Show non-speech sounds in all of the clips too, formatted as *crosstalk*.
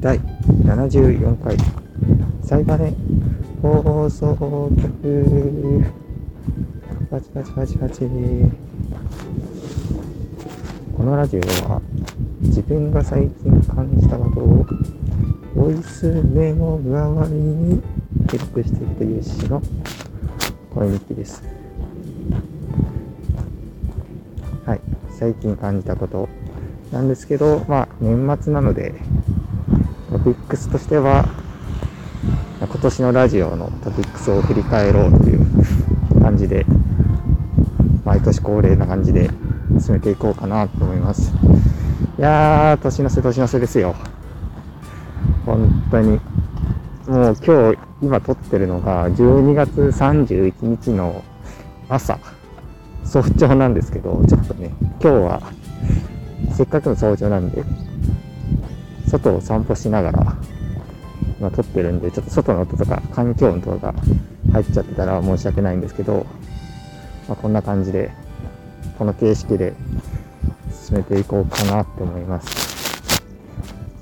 第74回。サイバネ放送局。パチパチパチパチ。このラジオは自分が最近感じたことをボイスメモ代わりに記録していくという趣旨の声日記です。はい。最近感じたことなんですけどまあ年末なのでトピックスとしては、今年のラジオのトピックスを振り返ろうという感じで、毎年恒例な感じで進めていこうかなと思います。いやー、年の瀬年の瀬ですよ。本当に。もう今日、今撮ってるのが12月31日の朝、早朝なんですけど、ちょっとね、今日はせっかくの早朝なんで、外を散歩しながら、ま、撮ってるんで、ちょっと外の音とか環境音とかが入っちゃってたら申し訳ないんですけど、まあ、こんな感じで、この形式で進めていこうかなって思います。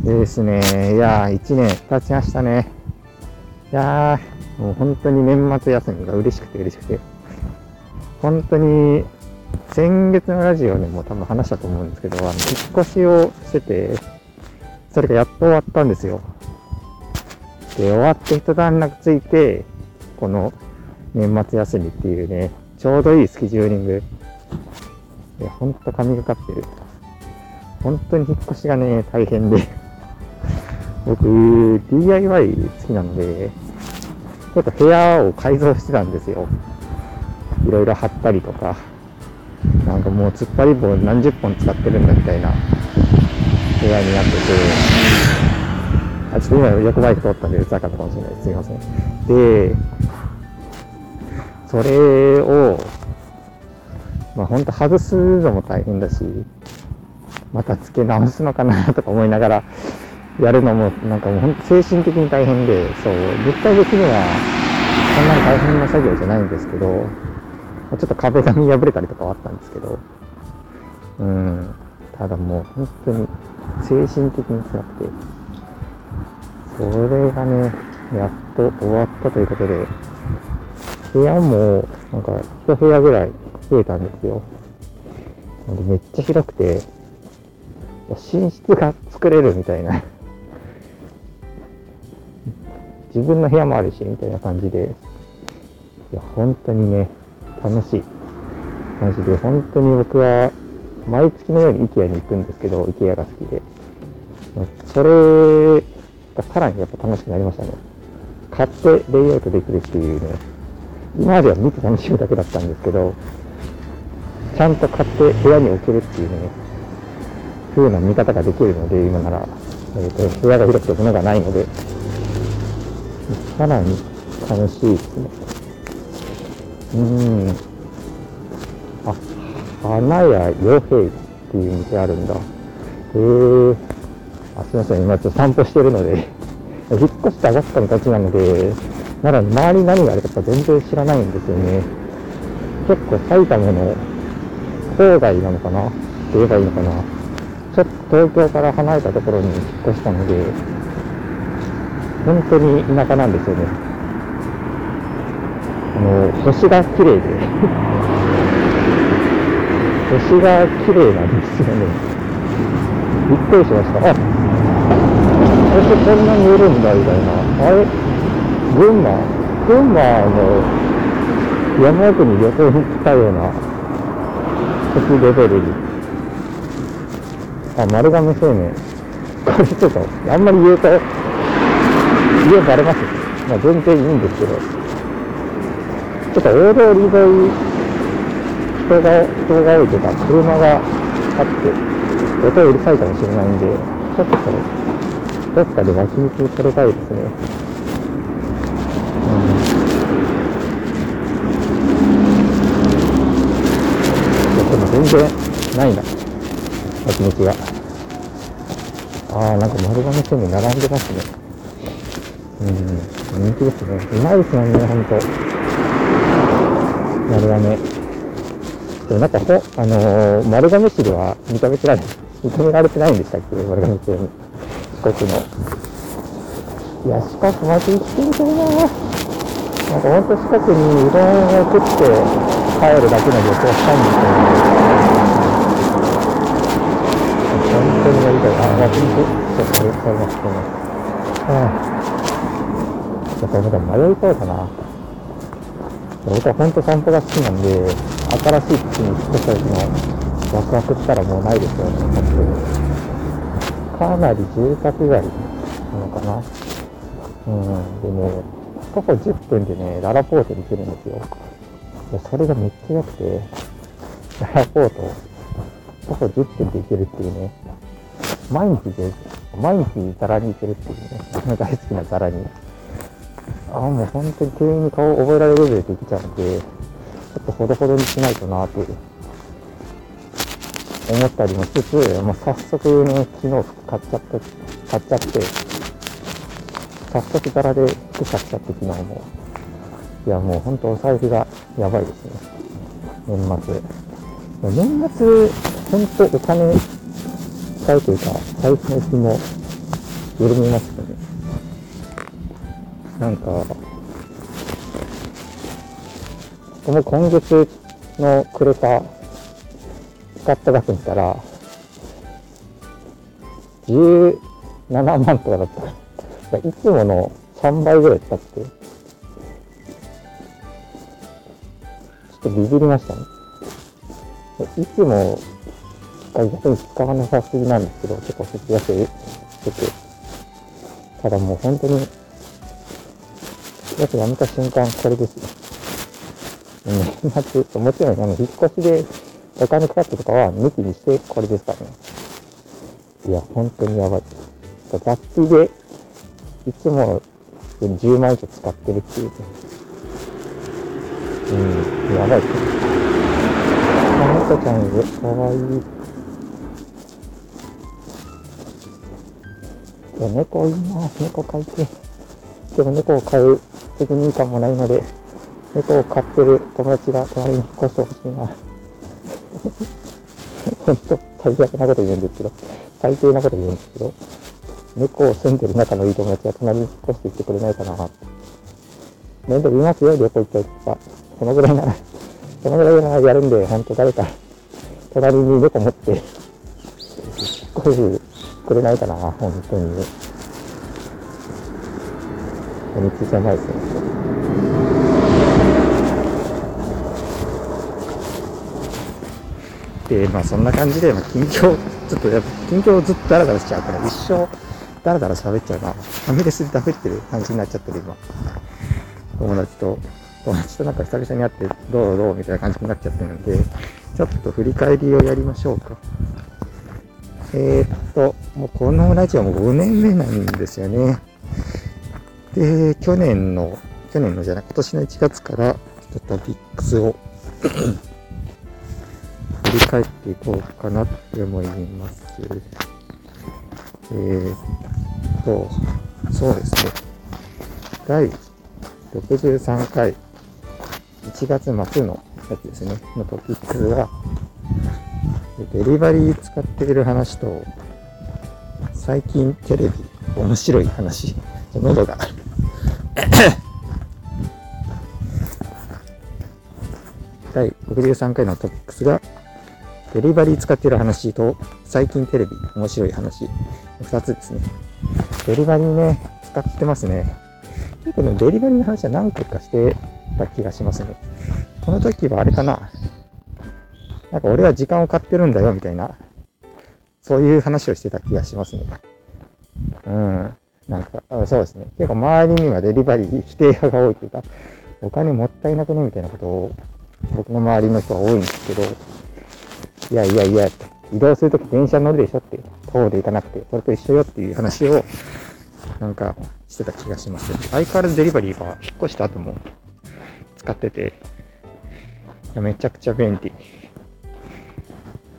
でですね、いやー、1年経ちましたね。いやー、もう本当に年末休みが嬉しくて嬉しくて、本当に先月のラジオでも多分話したと思うんですけど、あの、引っ越しをしてて、それがやっと終わったんですよ。で、終わって一段落ついて、この年末休みっていうね、ちょうどいいスケジューリング。いや、ほんと神がかってる。本当に引っ越しがね、大変で *laughs* 僕、DIY 好きなので、ちょっと部屋を改造してたんですよ。いろいろ貼ったりとか、なんかもう突っ張り棒何十本使ってるんだみたいな部屋になってて、あ、ちょっと今横バイク通ったんで映らなかったかもしれないです。すいません。で、それを、まあ本当外すのも大変だし、また付け直すのかなとか思いながらやるのもなんかもう本当精神的に大変で、そう、物体的にはそんなに大変な作業じゃないんですけど、ちょっと壁紙破れたりとかはあったんですけど、うん、ただもう本当に精神的に辛くて、それがね、やっと終わったということで、部屋も、なんか、一部屋ぐらい増えたんですよ。なんでめっちゃ広くて、寝室が作れるみたいな。自分の部屋もあるし、みたいな感じで、いや、本当にね、楽しい。マジで、本当に僕は、毎月のように IKEA に行くんですけど、IKEA が好きで。それがさらにやっぱ楽しくなりましたね。買ってレイアウトできるっていうね、今までは見て楽しむだけだったんですけど、ちゃんと買って部屋に置けるっていうね、風な見方ができるので、今なら、えーと、部屋が広くて物がないので、さらに楽しいですね。うん。花屋洋平っていう店あるんだ。へえ。あ、すみません。今ちょっと散歩してるので *laughs* 引っ越して上がったのたちなので、まだ周り何があるか全然知らないんですよね。結構埼玉の郊外なのかな？って言えばいいのかな？ちょっと東京から離れたところに引っ越したので、本当に田舎なんですよね。あの、星が綺麗で *laughs* 星が綺麗なんですよね。びっくりしました。あ、星こんなに見えるんだ、みたいな。あれ？群馬？群馬の山奥に旅行に来たような星レベルに。あ、丸亀製麺。これちょっと、あんまり言うと、家バレますまあ全然いいんですけど。ちょっと大通り沿い人が、人が多いというか、車があって、音うるさいかもしれないんで、ちょっとこれ、どっかで脇道取れたいですね。うん。でも全然ないな。脇道が。ああ、なんか丸亀製麺並んでますね。うん、人気ですね。うまいですもんね、ほんと。丸亀。でなんかほ、あのー、丸亀市では認めてない、認められてないんでしたっけ丸亀市に。四国の。いや、四国まで行ってみたいななんかほんと四国にうどんを食って帰るだけの旅行したいんですよね。本当にやりたい。あ、まあ、本当、そう、それ、それます、それます。ああ。やっぱり迷いそうだな。僕は本当散歩が好きなんで、新しい土に引っ越した時のワクワクったらもうないですよね、本当に。かなり住宅街なのかな。うん、でね、徒歩10分でね、ララポートに行けるんですよ。それがめっちゃ良くて、ララポート、徒歩10分で行けるっていうね、毎日で、毎日ザラに行けるっていうね、大好きなザラに。あ、もう本当に店員に顔を覚えられるレベルでできちゃうんで、ょっとほどほどにしないとなって思ったりもしつつ、もう早速ね、昨日服買っちゃった、買っちゃって、早速柄で服買っちゃって昨日も。いや、もう本当お財布がやばいですね。年末。年末、本当お金使うというか、財布の紐も緩みましたね。なんか、この今月のくれた、使った額見たら、17万とかだった。いつもの3倍ぐらい使って、ちょっとビビりましたね。いつも、逆に使わなさすぎなんですけど、結構節約してて、ただもう本当にやつやめた瞬間、これですよ年末、もちろん、あの、引っ越しでお金かかったとかは抜きにしてこれですからね。いや、本当にやばい。雑費で、いつも10万以上使ってるっていう、うん、やばいっすね。猫ちゃんで、かわいい。いや、猫いいな。猫飼いて。でも猫を飼う責任感もないので、猫を飼ってる友達が隣に引っ越してほしいな。本当、最悪なこと言うんですけど、最低なこと言うんですけど、猫を住んでる仲のいい友達が隣に引っ越してきてくれないかな。面倒見ますよ、旅行行ったりとか。そのぐらいなら、そのぐらいならやるんで、本当誰か、隣に猫持って、引っ越してくれないかな、本当に。お道じゃないですね。で、まあそんな感じで、まあ、近況、ちょっとやっぱ近況ずっとダラダラしちゃうから、一生ダラダラ喋っちゃうな。ファミレスで食べてる感じになっちゃってる、今。友達と、友達となんか久々に会って、どうどうみたいな感じになっちゃってるんで、ちょっと振り返りをやりましょうか。えー、っと、もうこのラジオも5年目なんですよね。で、去年の、去年のじゃない、今年の1月から、ちょっとトピックスをり返っていこうかなって思います。えー、っと、そうですね。第63回、1月末のやつですね、のトピックスが、デリバリー使っている話と、最近テレビ面白い話、喉が *laughs* 第63回のトピックスが、デリバリー使ってる話と、最近テレビ面白い話、2つですね。デリバリーね、使ってますね。結構ね、デリバリーの話は何回かしてた気がしますね。この時はあれかな。なんか俺は時間を買ってるんだよ、みたいな。そういう話をしてた気がしますね。うん。なんか、そうですね。結構周りにはデリバリー否定派が多いというか、お金もったいなくねみたいなことを僕の周りの人は多いんですけど、いやいやいや、移動するとき電車乗るでしょって、徒歩で行かなくて、それと一緒よっていう話を、なんかしてた気がします。相変わらずデリバリーは引っ越した後も使ってて、いやめちゃくちゃ便利。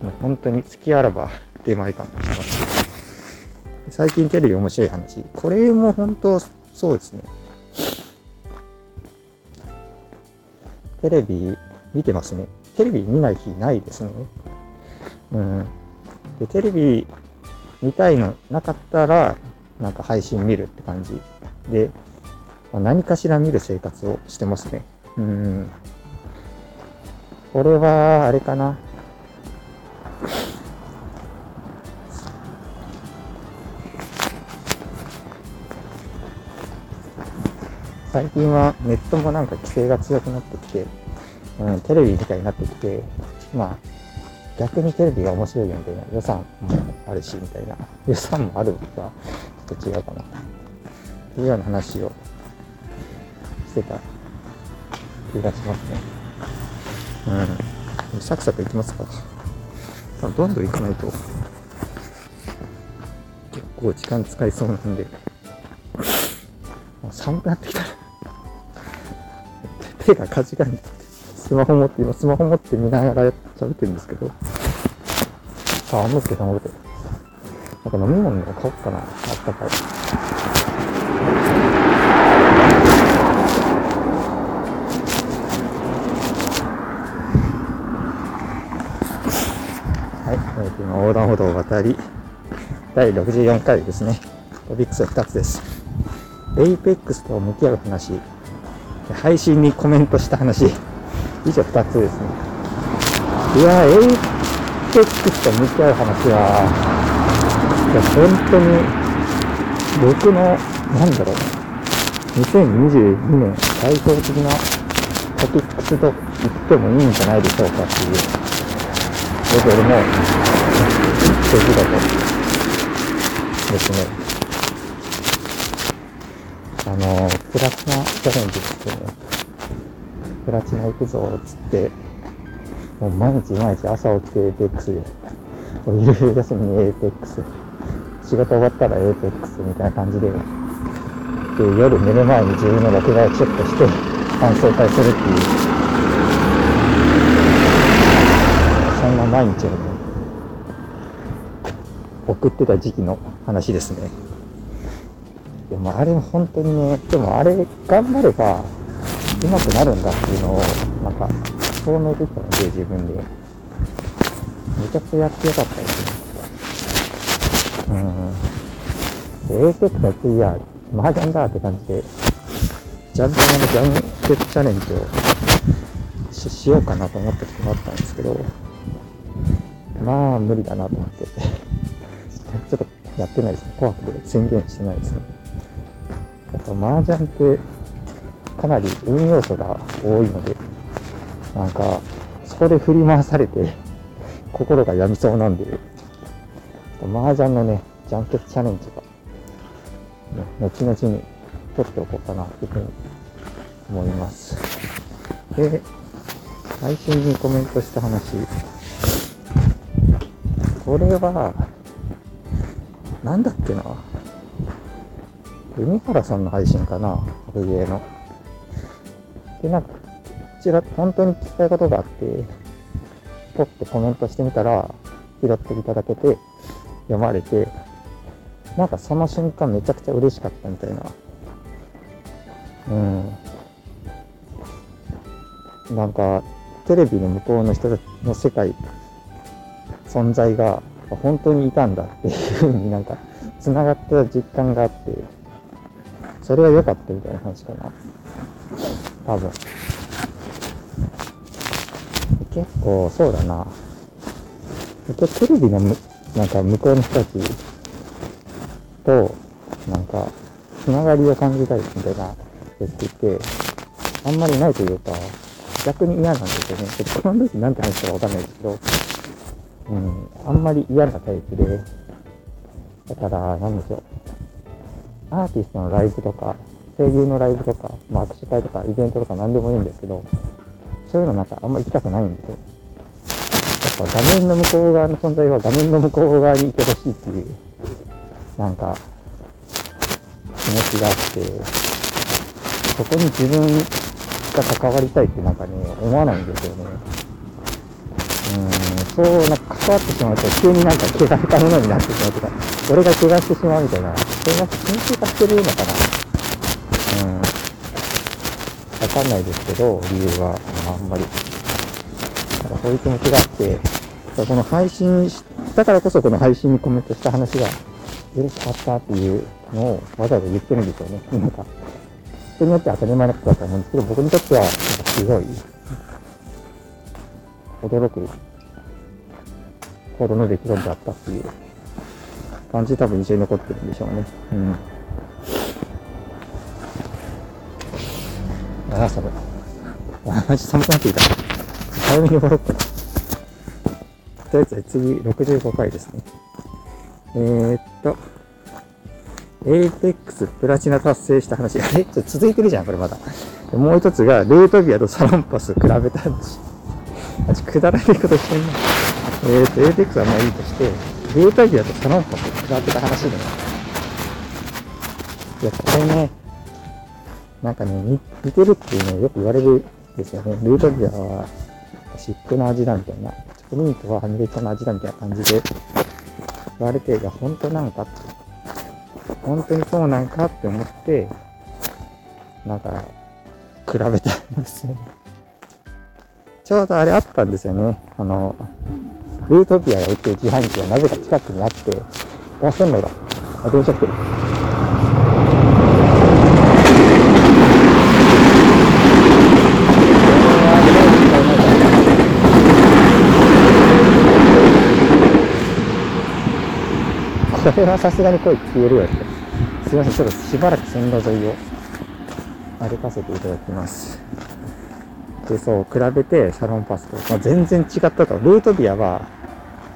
もう本当に月あらば出前感がします。最近テレビ面白い話。これも本当そうですね。テレビ見てますね。テレビ見ない日ないですね。うん。で、テレビ見たいのなかったら、なんか配信見るって感じで、まあ何かしら見る生活をしてますね。うん。これは、あれかな。最近はネットもなんか規制が強くなってきて、うん、テレビみたいになってきて、まあ、逆にテレビが面白いよみたいな予算もあるし、みたいな。*laughs* 予算もあるのはちょっと違うかな。っていうような話をしてた気がしますね。うん。サクサクいきますか。どんどんいかないと、結構時間使いそうなんで、*laughs* もう寒くなってきたら、*laughs* 手がかじかんでスマホ持って、今スマホ持って見ながら喋ってるんですけど、寒くて寒くて。なんか飲み物でも買おうかな。あったかい。はい、えー今横断歩道を渡り、第64回ですね。トピックスは2つです。 Apex と向き合う話、配信にコメントした話、以上2つですね。いやー、 Apex と向き合う話は、いや、本当に、僕の、なんだろう、2022年代表的なトピックスと言ってもいいんじゃないでしょうかっていう、レベルの出来事ですね。あの、プラチナチャレンジってね、プラチナ行くぞ、つって、もう毎日毎日朝起きてエーペックスで、お昼休みにエーペックス、仕事終わったらエーペックスみたいな感じで、で、夜寝る前に自分の録画をチェックして、感想会するっていう、そんな毎日をね、送ってた時期の話ですね。でもあれ本当にね、でもあれ頑張れば上手くなるんだっていうのを、なんか証明できたので自分で。めちゃくちゃやってよかったですね。うん。で、エーペックスは次は麻雀だって感じで、ジャンプのジャンケットチャレンジをししようかなと思った時もあったんですけど、まあ無理だなと思って、ちょっとやってないですね。怖くて宣言してないですね。やっぱ麻雀ってかなり運要素が多いので、なんか、そこで振り回されて、*laughs* 心が病みそうなんで、麻雀のね、ジャンケツチャレンジが、ね、後々に取っておこうかなというふうに思います。で、配信にコメントした話。これは、なんだっけな。海原さんの配信かな、格ゲーの。で、なんか、ちら、本当に聞きたいことがあって、ポッてコメントしてみたら、拾っていただけて、読まれて、なんかその瞬間めちゃくちゃ嬉しかったみたいな。うん。なんか、テレビの向こうの人の世界、存在が本当にいたんだっていうふうになんか、繋がった実感があって、それは良かったみたいな話かな。多分。結構、そうだな。結構テレビのむ、なんか向こうの人たちと、なんか、つながりを感じたいみたいな言ってて、あんまりないというか、逆に嫌なんですよね。ちょっとこの時なんて話したかわかんないですけど、うん、あんまり嫌なタイプで、だから、なんでしょう。アーティストのライブとか、声優のライブとか、まあ握手会とかイベントとか何でもいいんですけど、そういうのなんかあんま行きたくないんですよ。やっぱ画面の向こう側の存在は画面の向こう側にいてほしいっていう、なんか、気持ちがあって、そこに自分が関わりたいってなんかね、思わないんですよね。うん、そう、なんか関わってしまうと急になんか怪我したものになってしまうとか、俺が怪我してしまうみたいな、それが緊急化してるのかな。うん。わかんないですけど、理由は、あ、んまり。なんかそういう気持ちがあって、この配信したからこそこの配信にコメントした話が嬉しかったっていうのをわざわざ言ってるんですよね。なんか、人によって当たり前のことだと思うんですけど、僕にとっては、すごい、驚くほどの出来事だったっていう感じで多分印象に残ってるんでしょうね。うん。ああ、寒い。あ、寒くなってきた。早めに戻った。とりあえず次、65回ですね。えー、っと、 Apex プラチナ達成した話。え、ちょっと続いてるじゃん、これまだ。もう一つが、ルートビアとサロンパス比べた話。あちくだらないことしてんな。えーと、 Apex はまあいいとして、ルートビアとサロンパス比べた話でね。いや、これね、なんかね、似てるっていうのをよく言われるんですよね。ルートビアは湿布の味だみたいな。チョコミントはアメリカの味だみたいな感じで言われて、いや、本当なんかって。本当にそうなんかって思って、なんか、比べたんですよね。ちょうどあれあったんですよね。あの、ルートピアが売ってる自販機がなぜか近くにあって、あ、線路だ。あ、電車来てる。これはさすがに声消えるよって。すいません、ちょっとしばらく線路沿いを歩かせていただきます。で、そう、比べてサロンパスと、まあ、全然違ったと。ルートビアは、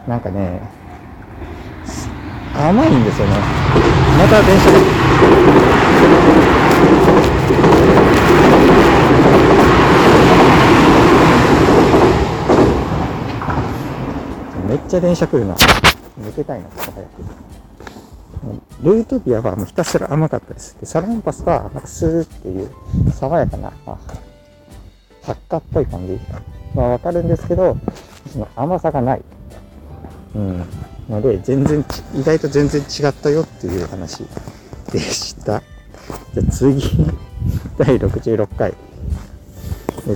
なんかね、甘いんですよね。また電車が。めっちゃ電車来るな。抜けたいな、早く。ルートビアはもうひたすら甘かったです。で、サロンパスは、なんかスーっていう爽やかな、まあ、発火っぽい感じ。まあわかるんですけど、その甘さがない。うん。ので、全然意外と全然違ったよっていう話でした。じゃ次、*laughs* 第66回。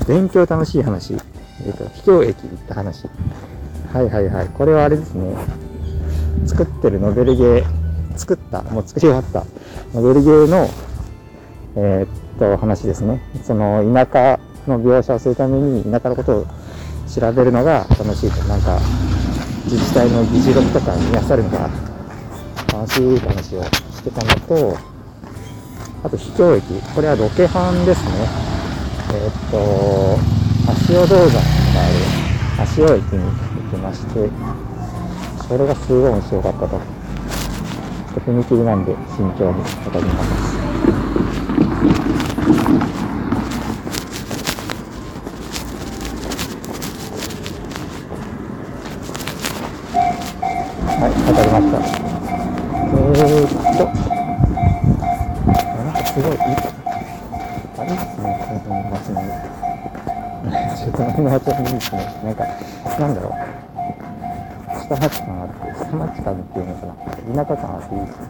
勉強楽しい話。えっ、と、秘境駅行った話。はいはいはい。これはあれですね。作ってるノベルゲー作った、もう作り終わったノベルゲーの、えー、っと、話ですね。その田舎の描写をするために田舎のことを調べるのが楽しいと。なんか、自治体の議事録とか見漁るのが楽しい話をしてたのと、あと秘境駅。これはロケハンですね。えー、っと、足尾銅山がある足尾駅に行きまして、それがすごい面白かったと。と踏切なんで慎重に渡ります。はい、渡りました。えー、っと、なんかすごい、あれですね、この街並み。ちょっとこの街並みですね。なんか、なんだろう。下町感あって、下町感っていうのかな。田舎感あっていいですね。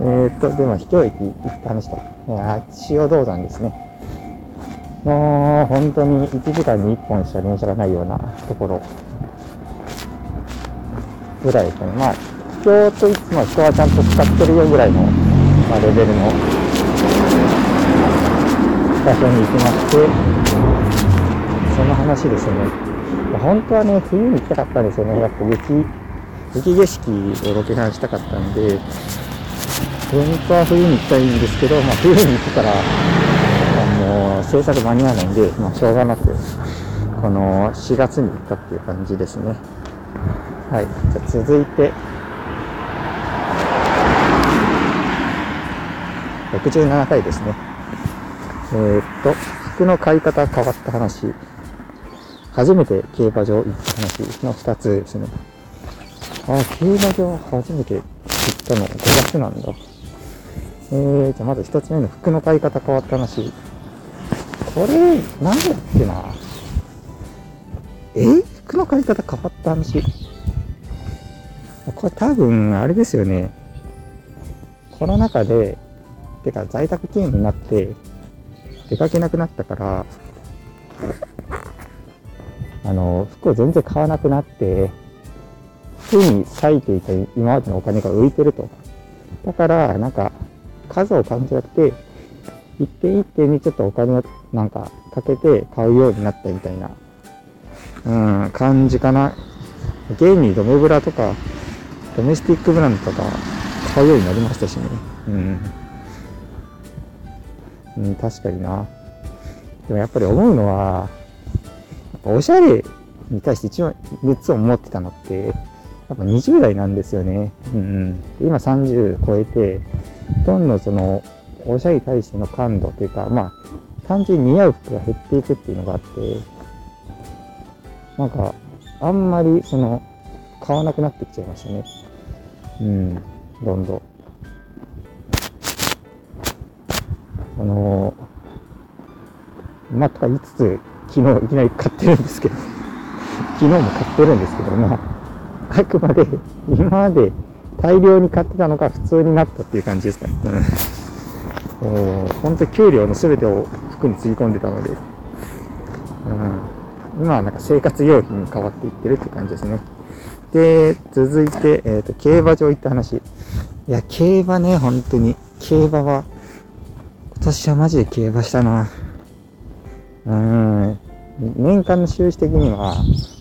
えー、っと、でも、秘境駅行った話と。塩銅山ですね。もう、本当に1時間に1本しか電車がないようなところぐらいですね。まあ、秘境といつも人はちゃんと使ってるよぐらいの、まあ、レベルの場所に行きまして、その話ですね。本当はね、冬に行きたかったんですよね。やっぱ雪雪景色をロケハンしたかったんで、本当は冬に行きたいんですけど、まあ、冬に行くから、あの、制作間に合わないんで、まあ、しょうがなく、この4月に行ったっていう感じですね。はい。じゃ続いて、67回ですね。えー、っと、服の買い方変わった話。初めて競馬場行った話の2つですね。あ、競馬場初めて行ったの5月なんだ。えー、じゃあまず一つ目の服の買い方変わった話。これ、なんだっけな。え？服の買い方変わった話。これ多分、あれですよね。コロナ禍で、てか在宅勤務になって、出かけなくなったから、あの、服を全然買わなくなって、楽に割いていた今までのお金が浮いてると。だから、なんか、数を感じなくて、一点一点にちょっとお金をなんかかけて買うようになったみたいな、うん、感じかな。現にドメブラとか、ドメスティックブランドとか買うようになりましたしね。うん。うん、確かにな。でもやっぱり思うのは、おしゃれに対して一番熱を持ってたのって、やっぱ20代なんですよね。うん、うん。今30超えて、どんどんその、おしゃれに対しての感度というか、まあ、単純に似合う服が減っていくっていうのがあって、なんか、あんまりその、買わなくなってきちゃいましたね。うん、どんどん。あのまあ、とか言いつつ、昨日いきなり買ってるんですけど、*laughs* 昨日も買ってるんですけども、あくまで今まで大量に買ってたのが普通になったっていう感じですかね。うん、本当給料の全てを服につぎ込んでたので、うん、今はなんか生活用品に変わっていってるって感じですね。で、続いて、えっ、ー、と、競馬場行った話。いや、競馬ね、本当に。競馬は、今年はマジで競馬したな。うん。年間の収支的には、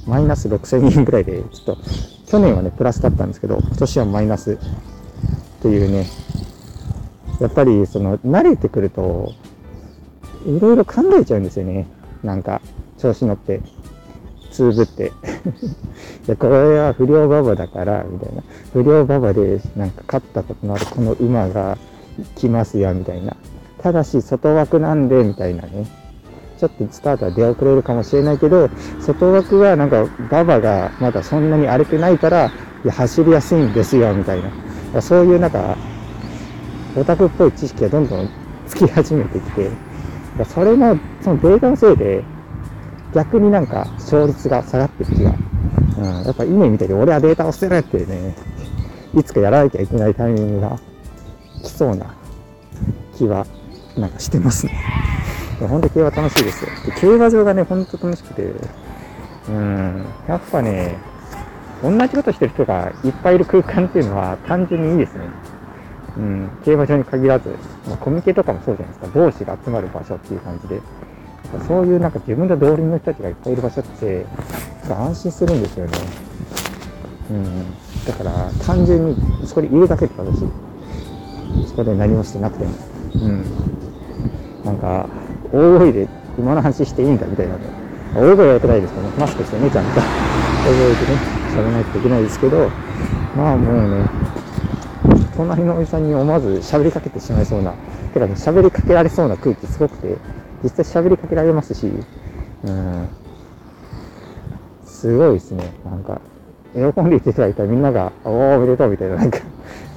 マイナス6000円ぐらいで、ちょっと、去年はね、プラスだったんですけど、今年はマイナスというね、やっぱり、その、慣れてくると、いろいろ考えちゃうんですよね。なんか、調子乗って。つぶって *laughs* でこれは不良馬場だからみたいな不良馬場でなんか勝ったことのあるこの馬が来ますよみたいなただし外枠なんでみたいなねちょっとスタートは出遅れるかもしれないけど外枠はなんか馬場がまだそんなに荒れてないからいや走りやすいんですよみたいなそういうなんかオタクっぽい知識がどんどんつき始めてきてそれもそのデータのせいで逆になんか勝率が下がってる気が。うん、やっぱ稲見てて俺はデータを捨てるってね、いつかやらなきゃいけないタイミングが来そうな気はなんかしてますね。ほんと競馬楽しいですよ。で競馬場がね、ほんと楽しくて、うん、やっぱね、同じことしてる人がいっぱいいる空間っていうのは単純にいいですね。うん、競馬場に限らず、まあ、コミケとかもそうじゃないですか、帽子が集まる場所っていう感じで、そういうなんか自分の同僚の人たちがいっぱいいる場所って、安心するんですよね。うん。だから、単純にそこにいるだけって私、そこで何もしてなくても。うん。なんか、大声で馬の話していいんだみたいなね。大声は良くないですけどね。マスクしてね、ちゃんと。大声でね、喋らないといけないですけど、まあもうね、隣のおじさんに思わず喋りかけてしまいそうな、てかね、喋りかけられそうな空気すごくて、実際喋りかけられますし、うん、すごいですね。なんか、喜んで言ってたらいたらみんなが、おー、おめでとうみたいななんか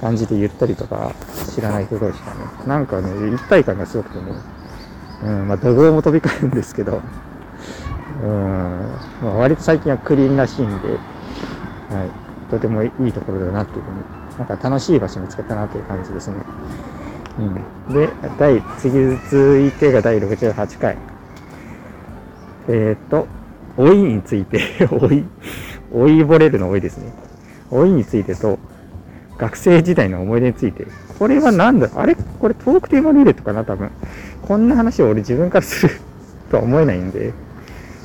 感じで言ったりとか、知らない人同士がね、なんかね、一体感がすごくてね、うん、まあ、土偶も飛び交うんですけど、うん、まあ、割と最近はクリーンらしいんで、はい、とてもいいところだなっていうふうに、なんか楽しい場所見つけたなという感じですね。うん、で、第、次続いてが第68回。えっ、ー、と、老いについて *laughs* 老い、老いぼれるの老いですね。老いについてと、学生時代の思い出について。これは何だ？あれ？これトークテーマルーレットかな？多分。こんな話を俺自分からするとは思えないんで、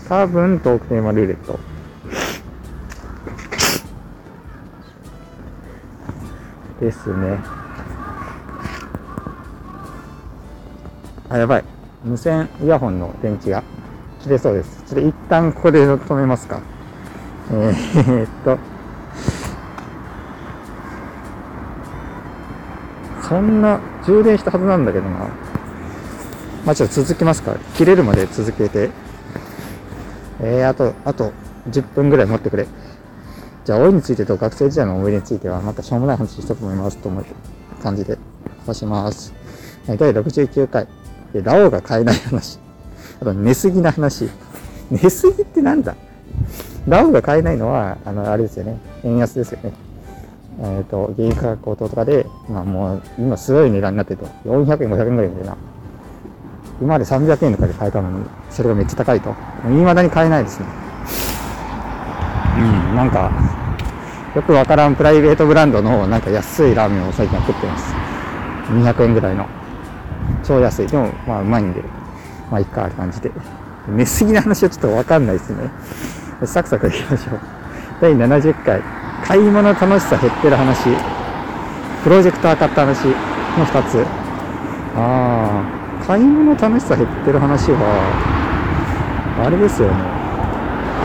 多分トークテーマルーレット。ですね。あ、やばい。無線イヤホンの電池が切れそうです。ちょっと一旦ここで止めますか。えー、っと。そんな充電したはずなんだけどな。まあ、ちょっと続きますか。切れるまで続けて。えー、あと、あと10分ぐらい持ってくれ。じゃあ、老いについてと学生時代の思い出については、またしょうもない話したと思いますと思う感じで、出します。第69回。ラオウが買えない話。あと、寝すぎな話。寝すぎってなんだラオウが買えないのは、あの、あれですよね。円安ですよね。えっ、ー、と、原油価格高騰とかで、まあもう、今すごい値段になってると。400円、500円ぐらいみたいな。今まで300円とかで買えたのに、それがめっちゃ高いと。未だに買えないですね。うん、なんか、よくわからんプライベートブランドのなんか安いラーメンを最近は食ってます。200円ぐらいの。超安い。でも、まあうまいんで、まあいっかって感じで。寝すぎな話はちょっとわかんないですね。サクサクいきましょう。第70回、買い物楽しさ減ってる話、プロジェクター買った話の2つ。ああ、買い物楽しさ減ってる話は、あれですよね。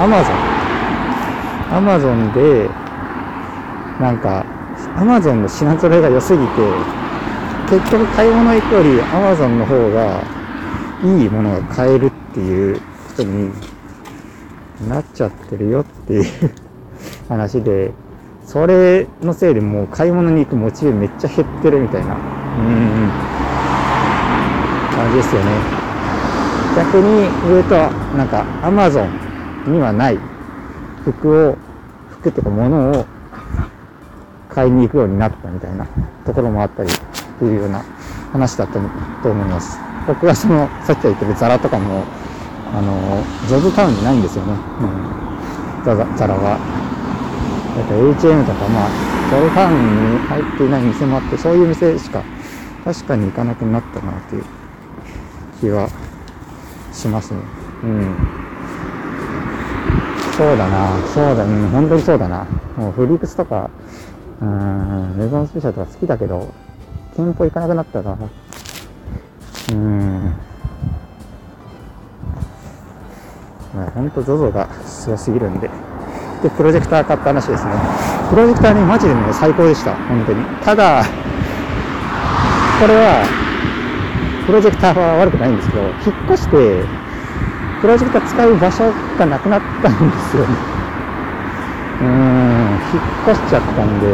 アマゾン。アマゾンで、なんか、アマゾンの品揃えが良すぎて、結局買い物行くよりアマゾンの方がいいものが買えるっていうことになっちゃってるよっていう話で、それのせいでもう買い物に行くモチベめっちゃ減ってるみたいな、うん、感じですよね。逆に言うと、なんかアマゾンにはない服を、服っていうか物を買いに行くようになったみたいなところもあったりっていうような話だったと思います。僕はその、さっき言ってるザラとかも、あの、ZOZO タウンにないんですよね。うん。ザザラは。だから HM とか、まあ、ZOZO タウンに入っていない店もあって、そういう店しか確かに行かなくなったなっていう気はしますね。うん。そうだな、そうだ、うん、本当にそうだな。もうフリークスとか、うん、メゾンスペシャルとか好きだけど、店舗行かなくなったら、うん。まあ、ほんと ZOZO がすごすぎるんで。で、プロジェクター買った話ですね。プロジェクターね、マジでね、最高でした。本当に。ただ、これは、プロジェクターは悪くないんですけど、引っ越して、プロジェクター使う場所がなくなったんですよね。うーん、引っ越しちゃったんで、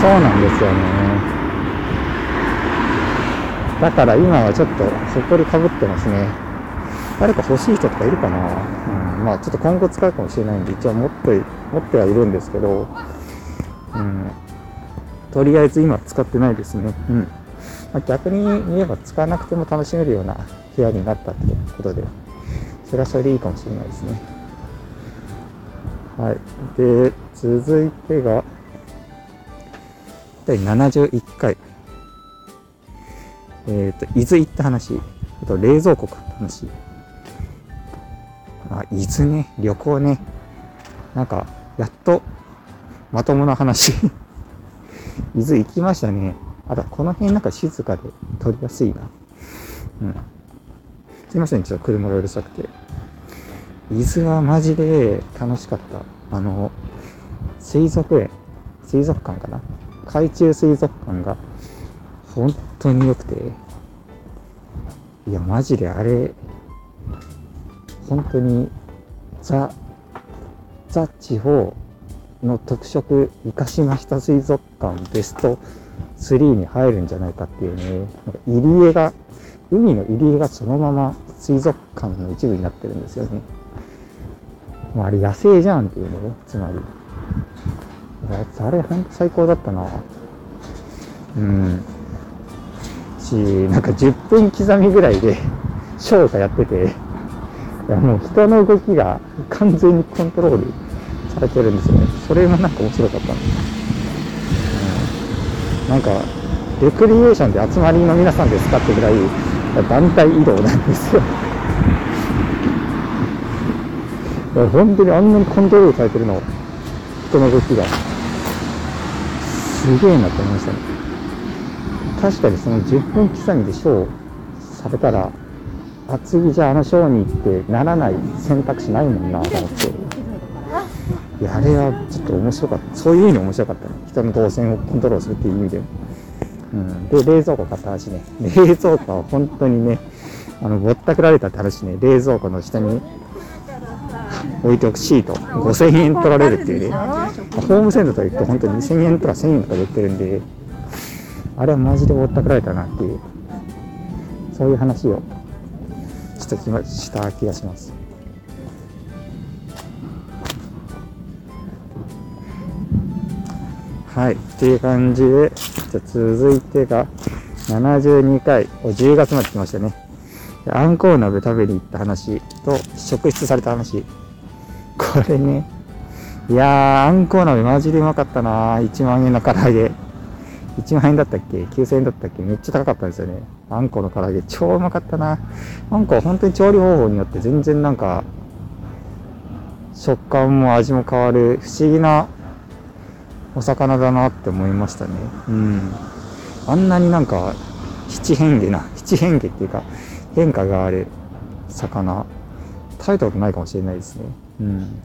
そうなんですよね。だから今はちょっと、ほこりかぶってますね。誰か欲しい人とかいるかなうん、まあちょっと今後使うかもしれないんで、一応持って、持ってはいるんですけど、うん、とりあえず今使ってないですね。うん。まあ、逆に言えば使わなくても楽しめるような部屋になったってことで、それはそれでいいかもしれないですね。はい。で、続いてが、第71回。えっ、ー、と、伊豆行った話、あと冷蔵庫買った話。あ、伊豆ね、旅行ね。なんか、やっと、まともな話 *laughs* 伊豆行きましたね。あと、この辺なんか静かで撮りやすいな。うん。すいません、ちょっと車がうるさくて。伊豆はマジで楽しかった。あの、水族園、水族館かな海中水族館が本当に良くて、いや、マジであれ、本当に、ザ、ザ地方の特色生かしました水族館ベスト3に入るんじゃないかっていうね、なんか入り江が、海の入り江がそのまま水族館の一部になってるんですよね。まあ、あれ野生じゃんっていうのね、つまり。あれほんと最高だったな。うん。し、なんか10分刻みぐらいでショーがやってて、いやもう人の動きが完全にコントロールされてるんですよね。それがなんか面白かったんです。うん、なんか、レクリエーションで集まりの皆さんですかってぐらい団体移動なんですよ。本当にあんなにコントロールされてるの、人の動きが。すげえなって思いましたね。確かにその10分刻みでショーされたら、あ、次じゃああのショーに行ってならない選択肢ないもんなと思って。いや、あれはちょっと面白かった。そういう意味で面白かったね。人の動線をコントロールするっていう意味で。うん。で、冷蔵庫買った話ね。*laughs* 冷蔵庫は本当にね、あの、ぼったくられたって話ね、冷蔵庫の下に置いておくシート、5000円取られるっていうね。ホームセンターとか行くと本当に2000円とか1000円とかで売ってるんで、あれはマジでぼったくられたなっていう、そういう話をした気がします。はい。っていう感じで、じゃ続いてが、72回、10月まで来ましたね。あんこう鍋食べに行った話と、職質された話。これね、いやー、あんこう鍋マジでうまかったな1万円の唐揚げ。1万円だったっけ ?9000 円だったっけ？めっちゃ高かったんですよね。あんこの唐揚げ超うまかったなあんこは本当に調理方法によって全然なんか、食感も味も変わる不思議なお魚だなって思いましたね。うん。あんなになんか、七変化な、七変化っていうか、変化がある魚、食べたことないかもしれないですね。うん。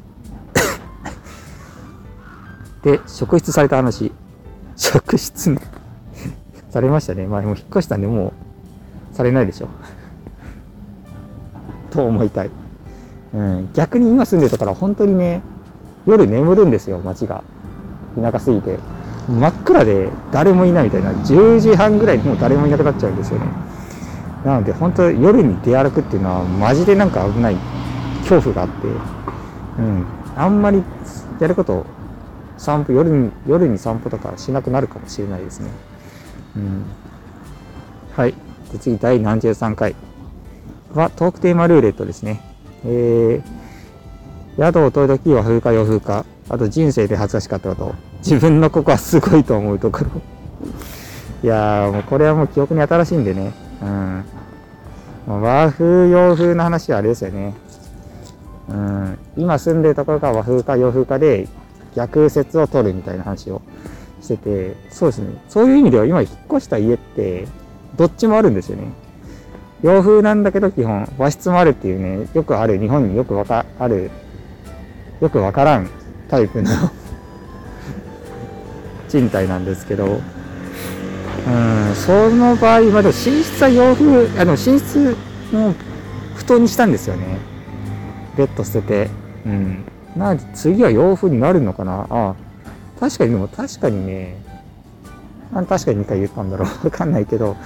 で、職質された話。職質されましたね。まあ、もう引っ越したんで、もう、されないでしょ。*laughs* と思いたい。うん。逆に今住んでるところは本当にね、夜眠るんですよ、街が。田舎すぎて。真っ暗で誰もいないみたいな。10時半ぐらいにもう誰もいなくなっちゃうんですよね。なので、本当夜に出歩くっていうのは、マジでなんか危ない恐怖があって、うん。あんまりやること散歩、夜に、夜に散歩とかしなくなるかもしれないですね。うん。はい。で次、第73回は、トークテーマルーレットですね。えー、宿を取るときは風化、洋風化。あと、人生で恥ずかしかったこと。自分のここはすごいと思うところ。*laughs* いやー、もうこれはもう記憶に新しいんでね。うん。和風、洋風の話はあれですよね。うん。今住んでるところが和風か洋風かで、逆説を取るみたいな話をしてて、そうですね。そういう意味では今引っ越した家って、どっちもあるんですよね。洋風なんだけど基本。和室もあるっていうね、よくある、日本によくわか、ある、よくわからんタイプの *laughs* 賃貸なんですけど、うん、その場合、まあでも寝室は洋風、あの寝室の布団にしたんですよね。ベッド捨てて。うん。なんで次は洋風になるのかな。あ確かにでも確かにね、確かに2回言ったんだろう。わかんないけど、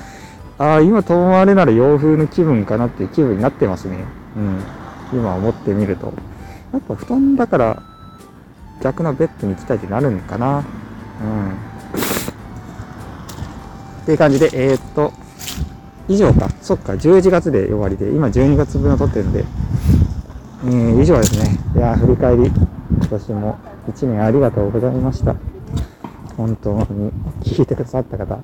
ああ、今泊まれなら洋風の気分かなっていう気分になってますね。うん。今思ってみると。やっぱ布団だから逆のベッドに行きたいってなるんかな。うん。っていう感じで、えー、っと、以上か。そっか、11月で終わりで、今12月分を撮ってるんで、えー、以上ですね。いや、振り返り、今年も1年ありがとうございました。本当に聞いてくださった方、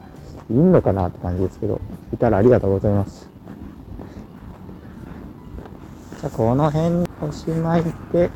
いんのかなって感じですけど、いたらありがとうございます。じゃ、この辺おしまいで、